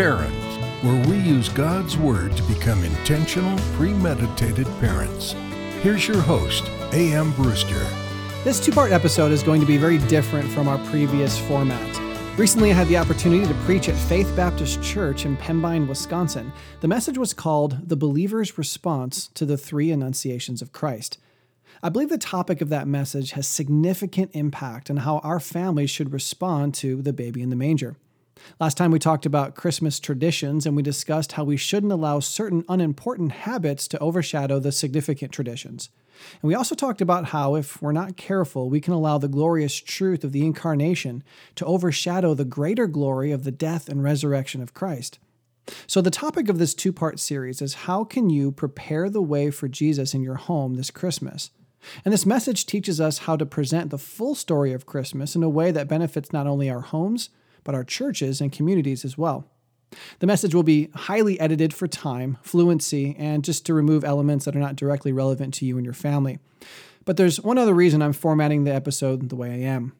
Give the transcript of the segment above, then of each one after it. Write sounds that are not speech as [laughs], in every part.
Parents, where we use God's Word to become intentional, premeditated parents. Here's your host, A.M. Brewster. This two part episode is going to be very different from our previous format. Recently, I had the opportunity to preach at Faith Baptist Church in Pembine, Wisconsin. The message was called The Believer's Response to the Three Annunciations of Christ. I believe the topic of that message has significant impact on how our families should respond to the baby in the manger. Last time we talked about Christmas traditions and we discussed how we shouldn't allow certain unimportant habits to overshadow the significant traditions. And we also talked about how, if we're not careful, we can allow the glorious truth of the incarnation to overshadow the greater glory of the death and resurrection of Christ. So, the topic of this two part series is how can you prepare the way for Jesus in your home this Christmas? And this message teaches us how to present the full story of Christmas in a way that benefits not only our homes, but our churches and communities as well. The message will be highly edited for time, fluency, and just to remove elements that are not directly relevant to you and your family. But there's one other reason I'm formatting the episode the way I am.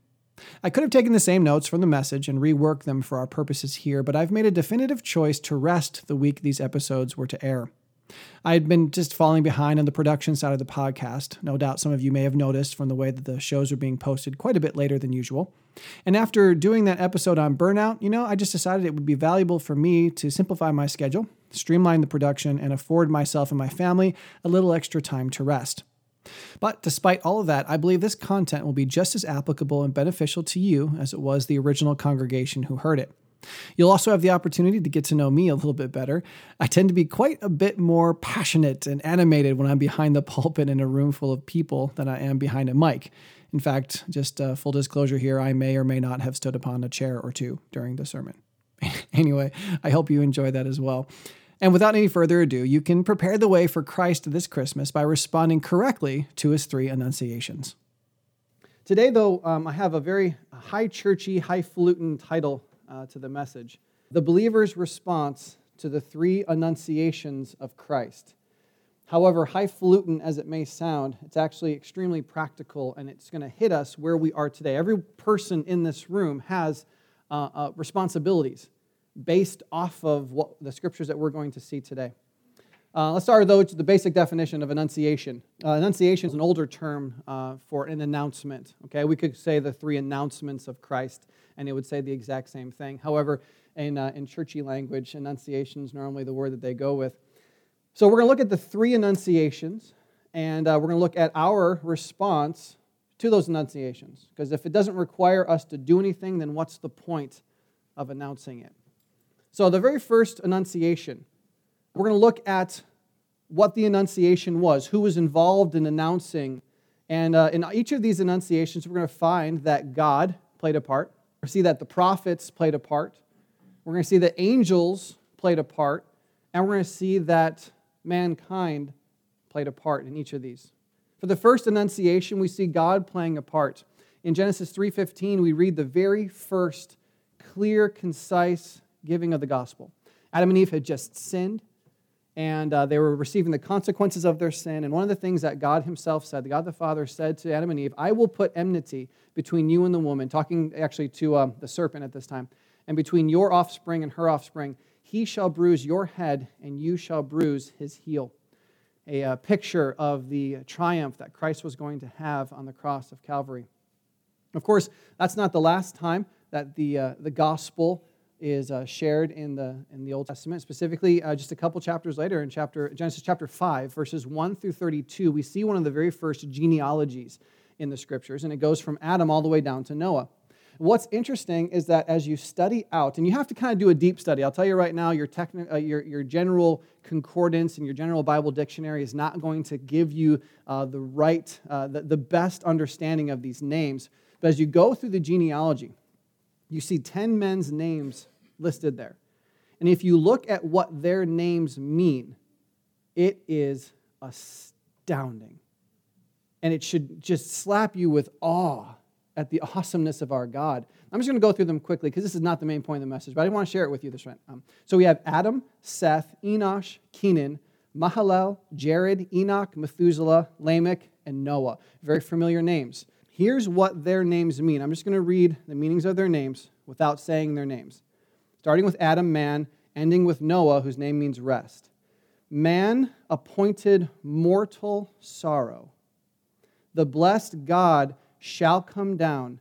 I could have taken the same notes from the message and reworked them for our purposes here, but I've made a definitive choice to rest the week these episodes were to air. I had been just falling behind on the production side of the podcast. No doubt some of you may have noticed from the way that the shows are being posted quite a bit later than usual. And after doing that episode on burnout, you know, I just decided it would be valuable for me to simplify my schedule, streamline the production, and afford myself and my family a little extra time to rest. But despite all of that, I believe this content will be just as applicable and beneficial to you as it was the original congregation who heard it. You'll also have the opportunity to get to know me a little bit better. I tend to be quite a bit more passionate and animated when I'm behind the [laughs] pulpit in a room full of people than I am behind a mic. In fact, just uh, full disclosure here, I may or may not have stood upon a chair or two during the sermon. [laughs] anyway, I hope you enjoy that as well. And without any further ado, you can prepare the way for Christ this Christmas by responding correctly to his three annunciations. Today, though, um, I have a very high churchy, highfalutin title uh, to the message the believer's response to the three annunciations of Christ. However, highfalutin as it may sound, it's actually extremely practical and it's going to hit us where we are today. Every person in this room has uh, uh, responsibilities based off of what the scriptures that we're going to see today. Uh, let's start, though, with the basic definition of annunciation. Uh, annunciation is an older term uh, for an announcement. Okay, we could say the three announcements of Christ and it would say the exact same thing. However, in, uh, in churchy language, annunciation is normally the word that they go with. So we're going to look at the three annunciations, and uh, we're going to look at our response to those annunciations. Because if it doesn't require us to do anything, then what's the point of announcing it? So, the very first annunciation, we're going to look at what the Annunciation was, who was involved in announcing. And uh, in each of these annunciations, we're going to find that God played a part, we see that the prophets played a part. We're going to see that angels played a part. And we're going to see that mankind played a part in each of these. For the first annunciation, we see God playing a part. In Genesis 3:15, we read the very first clear, concise giving of the gospel. Adam and Eve had just sinned and uh, they were receiving the consequences of their sin. And one of the things that God Himself said, God the Father said to Adam and Eve, I will put enmity between you and the woman, talking actually to uh, the serpent at this time, and between your offspring and her offspring. He shall bruise your head, and you shall bruise his heel. A uh, picture of the triumph that Christ was going to have on the cross of Calvary. Of course, that's not the last time that the, uh, the gospel is uh, shared in the, in the Old Testament. Specifically, uh, just a couple chapters later in chapter, Genesis chapter 5, verses 1 through 32, we see one of the very first genealogies in the scriptures, and it goes from Adam all the way down to Noah. What's interesting is that as you study out, and you have to kind of do a deep study, I'll tell you right now, your, techni- uh, your, your general concordance and your general Bible dictionary is not going to give you uh, the right, uh, the, the best understanding of these names. But as you go through the genealogy, you see 10 men's names listed there. And if you look at what their names mean, it is astounding. And it should just slap you with awe at the awesomeness of our God. I'm just going to go through them quickly because this is not the main point of the message, but I want to share it with you this right. Um, so we have Adam, Seth, Enosh, Kenan, Mahalalel, Jared, Enoch, Methuselah, Lamech, and Noah. Very familiar names. Here's what their names mean. I'm just going to read the meanings of their names without saying their names. Starting with Adam, man, ending with Noah, whose name means rest. Man appointed mortal sorrow. The blessed God shall come down,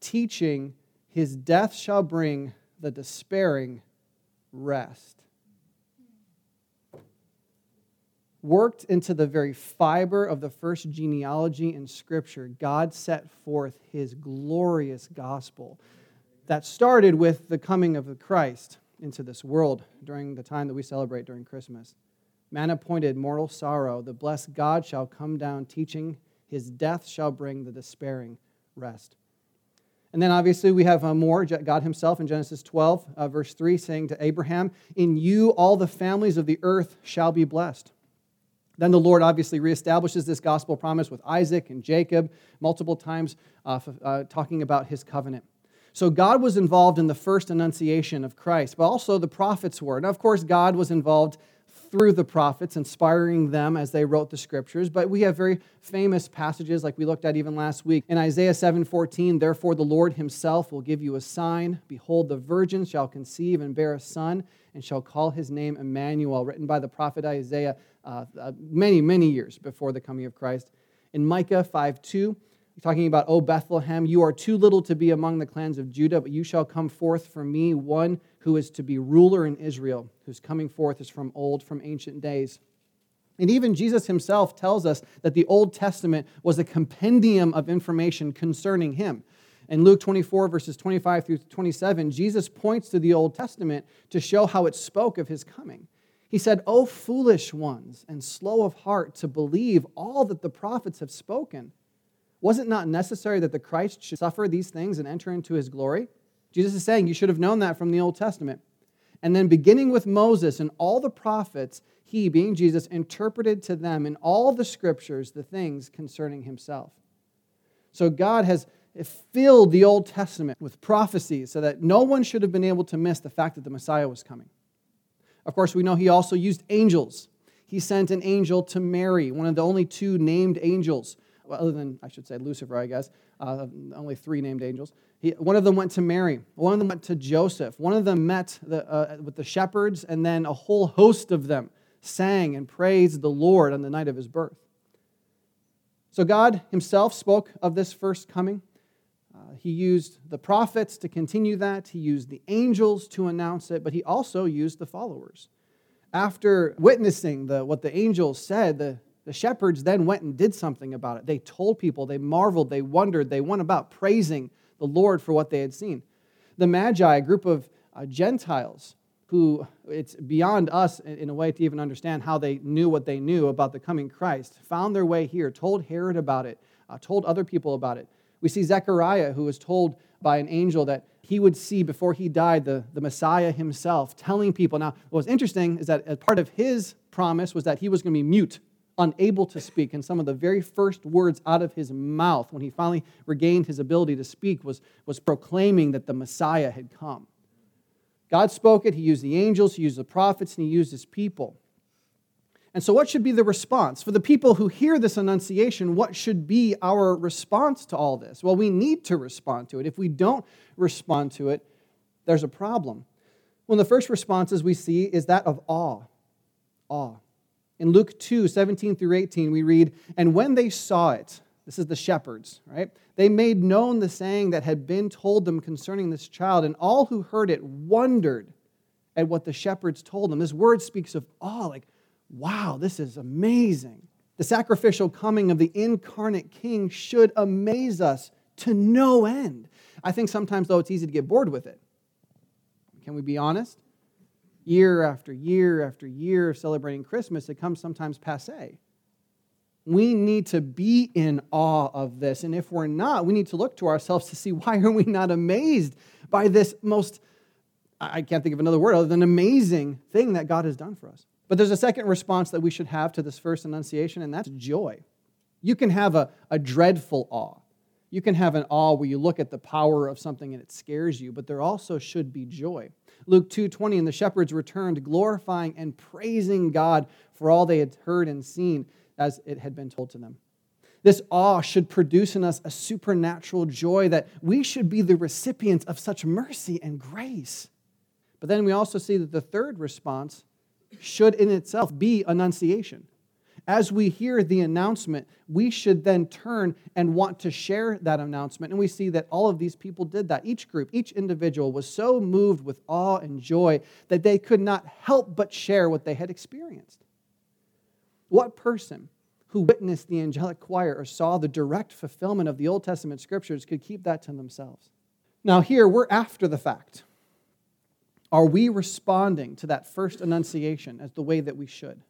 teaching his death shall bring the despairing rest. Worked into the very fiber of the first genealogy in Scripture, God set forth his glorious gospel that started with the coming of the Christ into this world during the time that we celebrate during Christmas. Man appointed mortal sorrow, the blessed God shall come down, teaching his death shall bring the despairing rest. And then obviously we have uh, more, God himself in Genesis 12, uh, verse 3, saying to Abraham, In you all the families of the earth shall be blessed. Then the Lord obviously reestablishes this gospel promise with Isaac and Jacob, multiple times uh, uh talking about his covenant. So God was involved in the first annunciation of Christ, but also the prophets were. Now, of course, God was involved through the prophets, inspiring them as they wrote the scriptures. But we have very famous passages like we looked at even last week. In Isaiah 7:14, therefore the Lord himself will give you a sign. Behold, the virgin shall conceive and bear a son, and shall call his name Emmanuel, written by the prophet Isaiah uh, uh, many, many years before the coming of Christ. In Micah 5 2, talking about, O Bethlehem, you are too little to be among the clans of Judah, but you shall come forth for me, one who is to be ruler in Israel, whose coming forth is from old, from ancient days. And even Jesus himself tells us that the Old Testament was a compendium of information concerning him. In Luke 24, verses 25 through 27, Jesus points to the Old Testament to show how it spoke of his coming. He said, O foolish ones and slow of heart to believe all that the prophets have spoken. Was it not necessary that the Christ should suffer these things and enter into his glory? Jesus is saying you should have known that from the Old Testament. And then, beginning with Moses and all the prophets, he, being Jesus, interpreted to them in all the scriptures the things concerning himself. So, God has filled the Old Testament with prophecies so that no one should have been able to miss the fact that the Messiah was coming. Of course, we know he also used angels. He sent an angel to Mary, one of the only two named angels well, other than, I should say, Lucifer, I guess, uh, only three named angels. He, one of them went to Mary, one of them went to Joseph, one of them met the, uh, with the shepherds, and then a whole host of them sang and praised the Lord on the night of his birth. So God himself spoke of this first coming. Uh, he used the prophets to continue that, he used the angels to announce it, but he also used the followers. After witnessing the, what the angels said, the, the shepherds then went and did something about it. They told people, they marveled, they wondered, they went about praising the Lord for what they had seen. The Magi, a group of uh, Gentiles who it's beyond us in a way to even understand how they knew what they knew about the coming Christ, found their way here, told Herod about it, uh, told other people about it. We see Zechariah, who was told by an angel that he would see before he died the, the Messiah himself, telling people. Now, what was interesting is that as part of his promise was that he was going to be mute unable to speak. And some of the very first words out of his mouth when he finally regained his ability to speak was, was proclaiming that the Messiah had come. God spoke it, he used the angels, he used the prophets, and he used his people. And so, what should be the response? For the people who hear this annunciation, what should be our response to all this? Well, we need to respond to it. If we don't respond to it, there's a problem. One of the first responses we see is that of awe. Awe. In Luke 2 17 through 18, we read, And when they saw it, this is the shepherds, right? They made known the saying that had been told them concerning this child, and all who heard it wondered at what the shepherds told them. This word speaks of awe, like, wow, this is amazing. The sacrificial coming of the incarnate king should amaze us to no end. I think sometimes, though, it's easy to get bored with it. Can we be honest? year after year after year of celebrating Christmas, it comes sometimes passe. We need to be in awe of this. And if we're not, we need to look to ourselves to see why are we not amazed by this most, I can't think of another word other than amazing thing that God has done for us. But there's a second response that we should have to this first annunciation, and that's joy. You can have a, a dreadful awe. You can have an awe where you look at the power of something and it scares you, but there also should be joy. Luke 2:20 and the shepherds returned glorifying and praising God for all they had heard and seen as it had been told to them. This awe should produce in us a supernatural joy that we should be the recipients of such mercy and grace. But then we also see that the third response should in itself be annunciation. As we hear the announcement, we should then turn and want to share that announcement. And we see that all of these people did that. Each group, each individual was so moved with awe and joy that they could not help but share what they had experienced. What person who witnessed the angelic choir or saw the direct fulfillment of the Old Testament scriptures could keep that to themselves? Now, here we're after the fact. Are we responding to that first annunciation as the way that we should?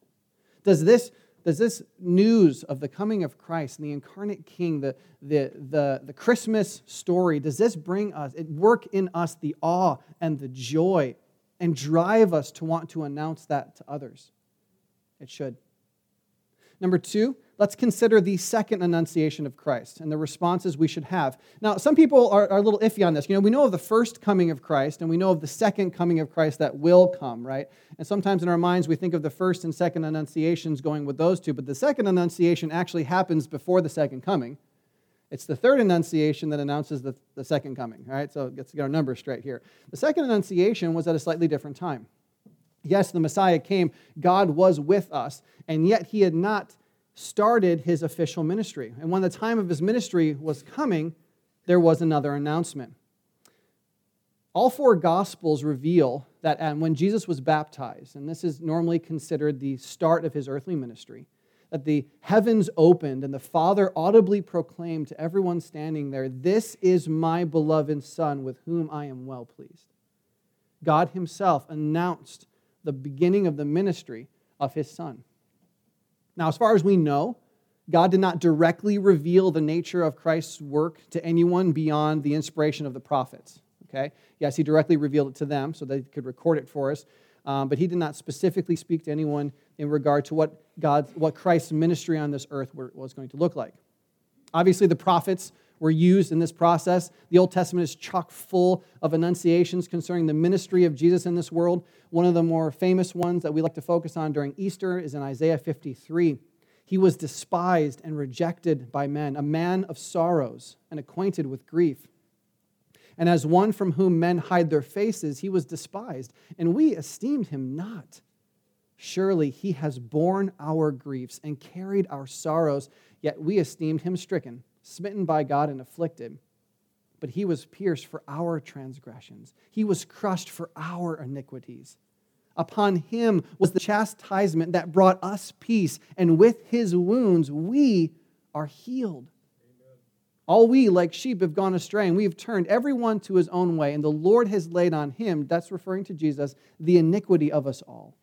Does this, does this news of the coming of Christ and the incarnate King, the, the, the, the Christmas story, does this bring us, it work in us the awe and the joy and drive us to want to announce that to others? It should. Number two, let's consider the second annunciation of Christ and the responses we should have. Now, some people are, are, a little iffy on this. You know, we know of the first coming of Christ and we know of the second coming of Christ that will come, right? And sometimes in our minds we think of the first and second annunciations going with those two, but the second annunciation actually happens before the second coming. It's the third annunciation that announces the, the second coming, right? So let's get our numbers straight here. The second annunciation was at a slightly different time. Yes, the Messiah came, God was with us, and yet he had not started his official ministry. And when the time of his ministry was coming, there was another announcement. All four Gospels reveal that when Jesus was baptized, and this is normally considered the start of his earthly ministry, that the heavens opened and the Father audibly proclaimed to everyone standing there, This is my beloved Son with whom I am well pleased. God Himself announced the beginning of the ministry of His Son. Now, as far as we know, God did not directly reveal the nature of Christ's work to anyone beyond the inspiration of the prophets. Okay? Yes, he directly revealed it to them so they could record it for us, um, but he did not specifically speak to anyone in regard to what God, what Christ's ministry on this earth was going to look like. Obviously, the prophets were used in this process. The Old Testament is chock full of annunciations concerning the ministry of Jesus in this world. One of the more famous ones that we like to focus on during Easter is in Isaiah 53. He was despised and rejected by men, a man of sorrows and acquainted with grief. And as one from whom men hide their faces, he was despised, and we esteemed him not. Surely he has borne our griefs and carried our sorrows, yet we esteemed him stricken smitten by God and afflicted. But he was pierced for our transgressions, he was crushed for our iniquities. Upon him was the chastisement that brought us peace, and with his wounds we are healed. All we, like sheep, have gone astray, and we have turned everyone to his own way, and the Lord has laid on him, that's referring to Jesus, the iniquity of us all.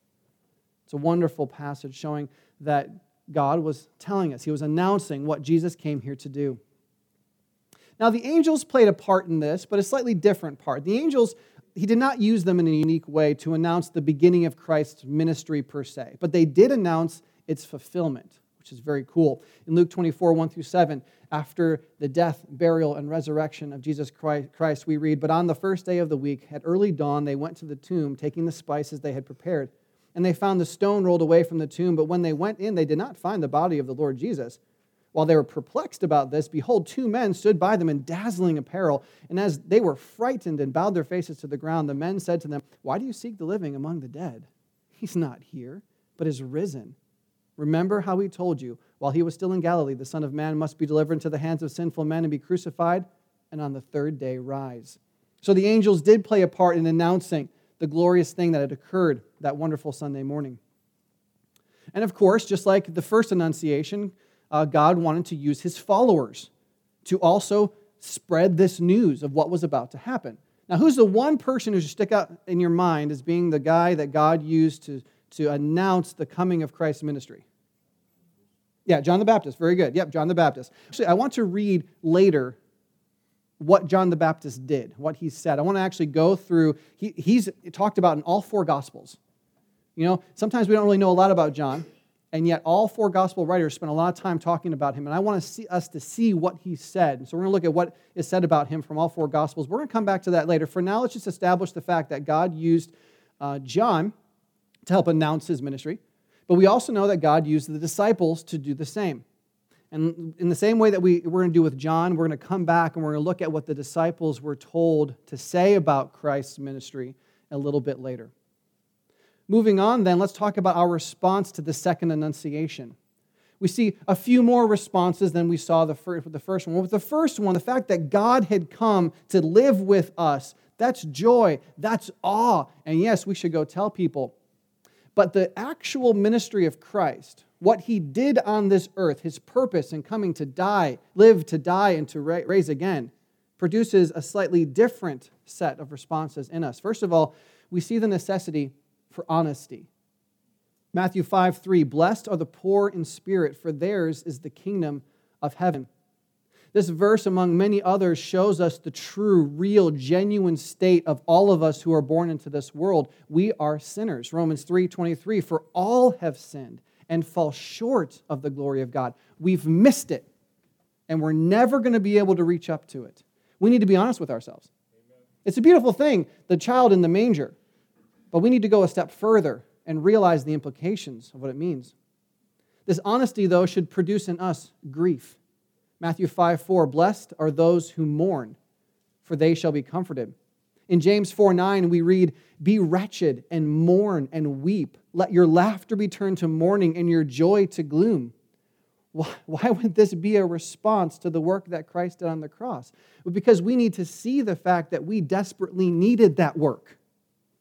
It's a wonderful passage showing that God was telling us. He was announcing what Jesus came here to do. Now, the angels played a part in this, but a slightly different part. The angels, he did not use them in a unique way to announce the beginning of Christ's ministry per se, but they did announce its fulfillment, which is very cool. In Luke 24, 1 through 7, after the death, burial, and resurrection of Jesus Christ, we read, But on the first day of the week, at early dawn, they went to the tomb, taking the spices they had prepared and they found the stone rolled away from the tomb. But when they went in, they did not find the body of the Lord Jesus. While they were perplexed about this, behold, two men stood by them in dazzling apparel. And as they were frightened and bowed their faces to the ground, the men said to them, Why do you seek the living among the dead? He's not here, but is risen. Remember how he told you, while he was still in Galilee, the Son of Man must be delivered into the hands of sinful men and be crucified, and on the third day rise. So the angels did play a part in announcing the glorious thing that had occurred that wonderful Sunday morning. And of course, just like the first Annunciation, uh, God wanted to use his followers to also spread this news of what was about to happen. Now, who's the one person who should stick out in your mind as being the guy that God used to, to announce the coming of Christ's ministry? Yeah, John the Baptist. Very good. Yep, John the Baptist. Actually, I want to read later what John the Baptist did, what he said. I want to actually go through, he, he's talked about in all four Gospels. You know, sometimes we don't really know a lot about John, and yet all four Gospel writers spent a lot of time talking about him. And I want to see us to see what he said. So we're going to look at what is said about him from all four Gospels. We're going to come back to that later. For now, let's just establish the fact that God used uh, John to help announce his ministry. But we also know that God used the disciples to do the same. And in the same way that we, we're going to do with John, we're going to come back and we're going to look at what the disciples were told to say about Christ's ministry a little bit later. Moving on, then, let's talk about our response to the second annunciation. We see a few more responses than we saw the first, the first one. With the first one, the fact that God had come to live with us, that's joy, that's awe. And yes, we should go tell people. But the actual ministry of Christ, what he did on this earth, his purpose in coming to die, live to die, and to raise again, produces a slightly different set of responses in us. First of all, we see the necessity for honesty. Matthew 5 3 Blessed are the poor in spirit, for theirs is the kingdom of heaven. This verse, among many others, shows us the true, real, genuine state of all of us who are born into this world. We are sinners. Romans 3 23 For all have sinned and fall short of the glory of God. We've missed it, and we're never going to be able to reach up to it. We need to be honest with ourselves. It's a beautiful thing, the child in the manger, but we need to go a step further and realize the implications of what it means. This honesty, though, should produce in us grief. Matthew 5 4 Blessed are those who mourn, for they shall be comforted. In James 4 9, we read, Be wretched and mourn and weep. Let your laughter be turned to mourning and your joy to gloom. Why, why would this be a response to the work that Christ did on the cross? Because we need to see the fact that we desperately needed that work.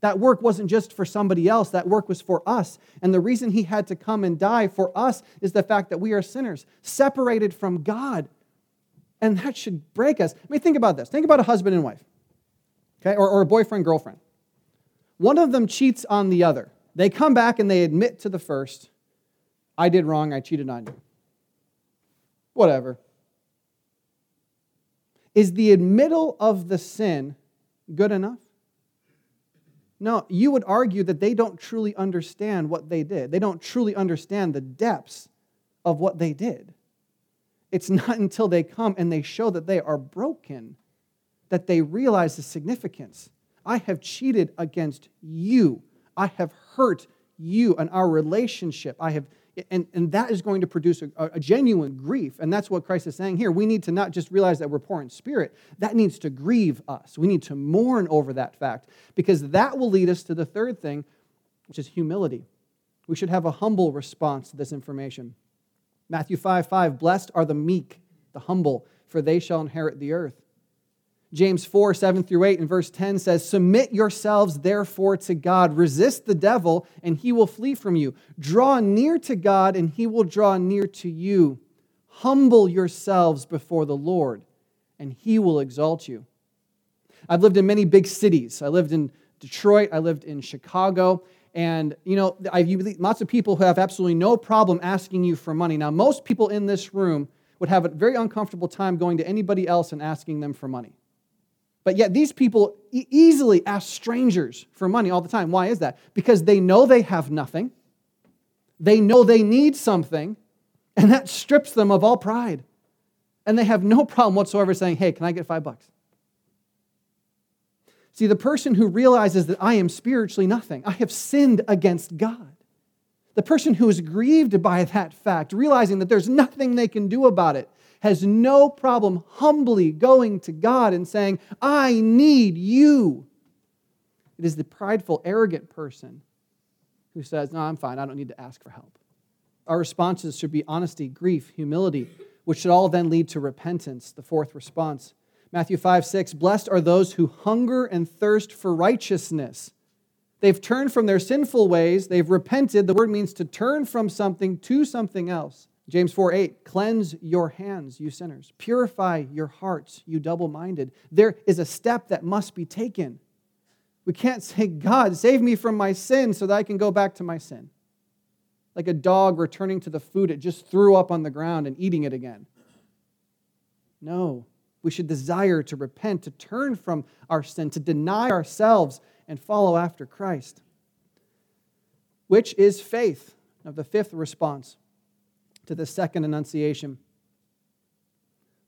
That work wasn't just for somebody else, that work was for us. And the reason he had to come and die for us is the fact that we are sinners, separated from God. And that should break us. I mean, think about this. Think about a husband and wife okay, or, or a boyfriend, girlfriend. One of them cheats on the other. They come back and they admit to the first, I did wrong, I cheated on you. Whatever. Is the admittal of the sin good enough? No, you would argue that they don't truly understand what they did. They don't truly understand the depths of what they did. It's not [laughs] until they come and they show that they are broken that they realize the significance. I have cheated against you. I have hurt you and our relationship. I have, and, and that is going to produce a, a genuine grief. And that's what Christ is saying here. We need to not just realize that we're poor in spirit, that needs to grieve us. We need to mourn over that fact because that will lead us to the third thing, which is humility. We should have a humble response to this information. Matthew 5 5, blessed are the meek, the humble, for they shall inherit the earth. James 4, 7 through 8, and verse 10 says, Submit yourselves therefore to God. Resist the devil, and he will flee from you. Draw near to God, and he will draw near to you. Humble yourselves before the Lord, and he will exalt you. I've lived in many big cities. I lived in Detroit, I lived in Chicago, and you know, I've lots of people who have absolutely no problem asking you for money. Now, most people in this room would have a very uncomfortable time going to anybody else and asking them for money. But yet, these people e- easily ask strangers for money all the time. Why is that? Because they know they have nothing, they know they need something, and that strips them of all pride. And they have no problem whatsoever saying, Hey, can I get five bucks? See, the person who realizes that I am spiritually nothing, I have sinned against God. The person who is grieved by that fact, realizing that there's nothing they can do about it, has no problem humbly going to God and saying, I need you. It is the prideful, arrogant person who says, No, I'm fine. I don't need to ask for help. Our responses should be honesty, grief, humility, which should all then lead to repentance, the fourth response. Matthew 5 6 Blessed are those who hunger and thirst for righteousness. They've turned from their sinful ways, they've repented. The word means to turn from something to something else. James 4 8, cleanse your hands, you sinners. Purify your hearts, you double minded. There is a step that must be taken. We can't say, God, save me from my sin so that I can go back to my sin. Like a dog returning to the food it just threw up on the ground and eating it again. No, we should desire to repent, to turn from our sin, to deny ourselves and follow after Christ, which is faith. Now, the fifth response to the second annunciation.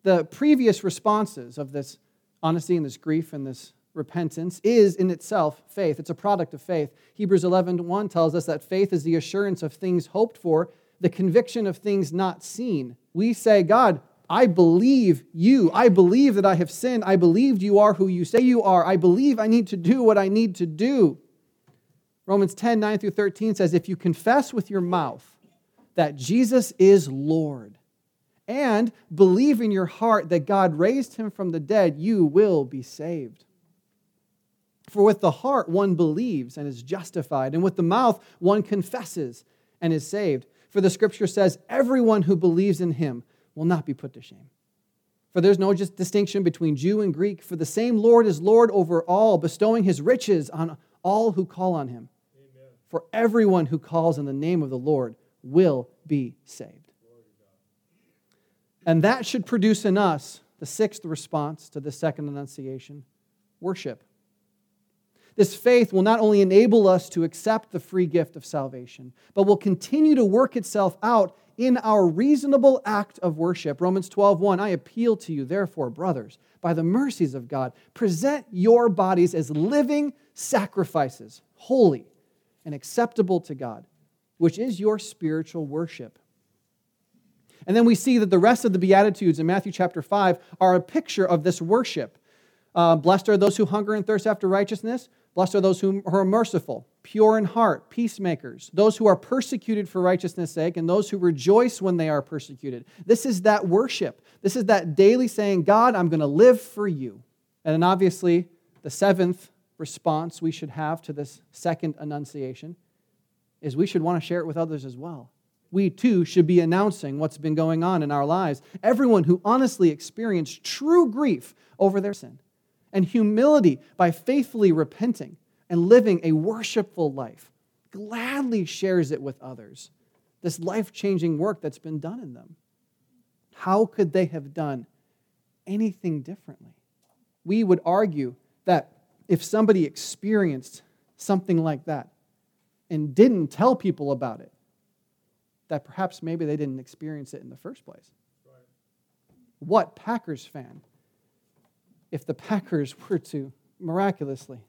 The previous responses of this honesty and this grief and this repentance is in itself faith. It's a product of faith. Hebrews 11 1 tells us that faith is the assurance of things hoped for, the conviction of things not seen. we say, God, I believe you. I believe that I have sinned. I believe you are who you say you are. I believe I need to do what I need to do. Romans 10 9 through 13 says, If you confess with your mouth that Jesus is Lord and believe in your heart that God raised him from the dead, you will be saved. For with the heart one believes and is justified, and with the mouth one confesses and is saved. For the scripture says, Everyone who believes in him will not be put to shame. For there's no just distinction between Jew and Greek, for the same Lord is Lord over all, bestowing his riches on all who call on him. Amen. For everyone who calls in the name of the Lord will be saved. And that should produce in us the sixth response to the second annunciation worship. This faith will not only enable us to accept the free gift of salvation, but will continue to work itself out in our reasonable act of worship. Romans 12:1 I appeal to you therefore brothers by the mercies of God present your bodies as living sacrifices holy and acceptable to God which is your spiritual worship. And then we see that the rest of the Beatitudes in Matthew chapter 5 are a picture of this worship. Uh, blessed are those who hunger and thirst after righteousness. Blessed are those who are merciful, pure in heart, peacemakers, those who are persecuted for righteousness' sake, and those who rejoice when they are persecuted. This is that worship. This is that daily saying, God, I'm going to live for you. And then obviously, the seventh response we should have to this second annunciation is we should want to share it with others as well. We too should be announcing what's been going on in our lives. Everyone who honestly experienced true grief over their sin and humility by faithfully repenting and living a worshipful life gladly shares it with others. This life changing work that's been done in them. How could they have done anything differently? We would argue that if somebody experienced something like that and didn't tell people about it, that perhaps maybe they didn't experience it in the first place. Right. What Packers fan if the Packers were to miraculously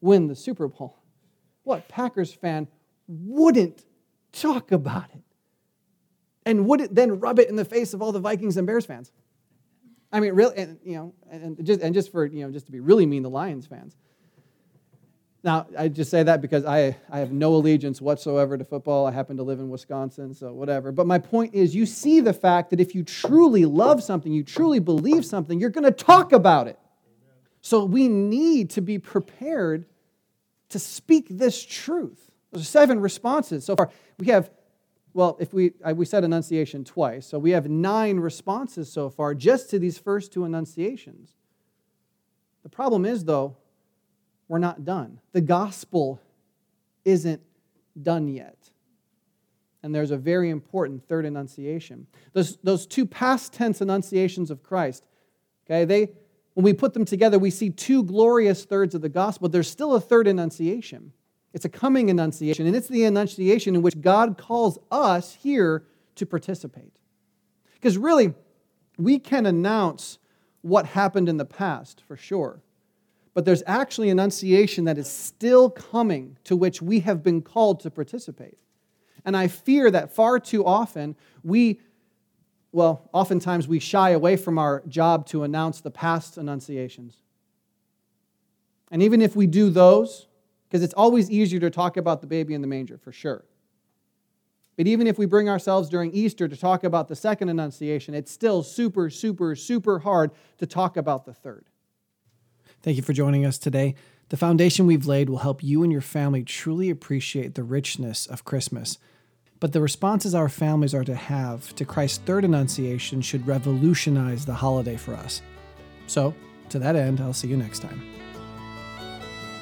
win the Super Bowl, what Packers fan wouldn't talk about it and wouldn't then rub it in the face of all the Vikings and Bears fans? I mean, really, and, you know, and just, and just for, you know, just to be really mean, the Lions fans. Now, I just say that because I, I have no allegiance whatsoever to football. I happen to live in Wisconsin, so whatever. But my point is, you see the fact that if you truly love something, you truly believe something, you're going to talk about it. So we need to be prepared to speak this truth. There's seven responses so far. We have, well, if we we said annunciation twice, so we have nine responses so far just to these first two annunciations. The problem is, though, we're not done. The gospel isn't done yet. And there's a very important third annunciation. Those, those two past tense annunciations of Christ, okay, they when we put them together, we see two glorious thirds of the gospel. There's still a third annunciation. It's a coming annunciation, and it's the annunciation in which God calls us here to participate. Because really, we can announce what happened in the past for sure, but there's actually annunciation that is still coming to which we have been called to participate. And I fear that far too often we well, oftentimes we shy away from our job to announce the past annunciations. And even if we do those, because it's always easier to talk about the baby in the manger, for sure. But even if we bring ourselves during Easter to talk about the second annunciation, it's still super, super, super hard to talk about the third. Thank you for joining us today. The foundation we've laid will help you and your family truly appreciate the richness of Christmas. But the responses our families are to have to Christ's third annunciation should revolutionize the holiday for us. So, to that end, I'll see you next time.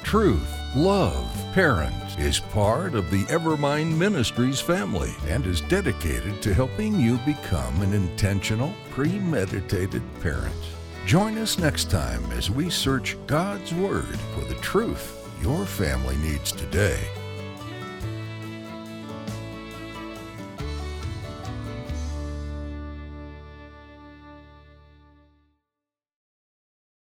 Truth, Love, Parent is part of the Evermind Ministries family and is dedicated to helping you become an intentional, premeditated parent. Join us next time as we search God's Word for the truth your family needs today.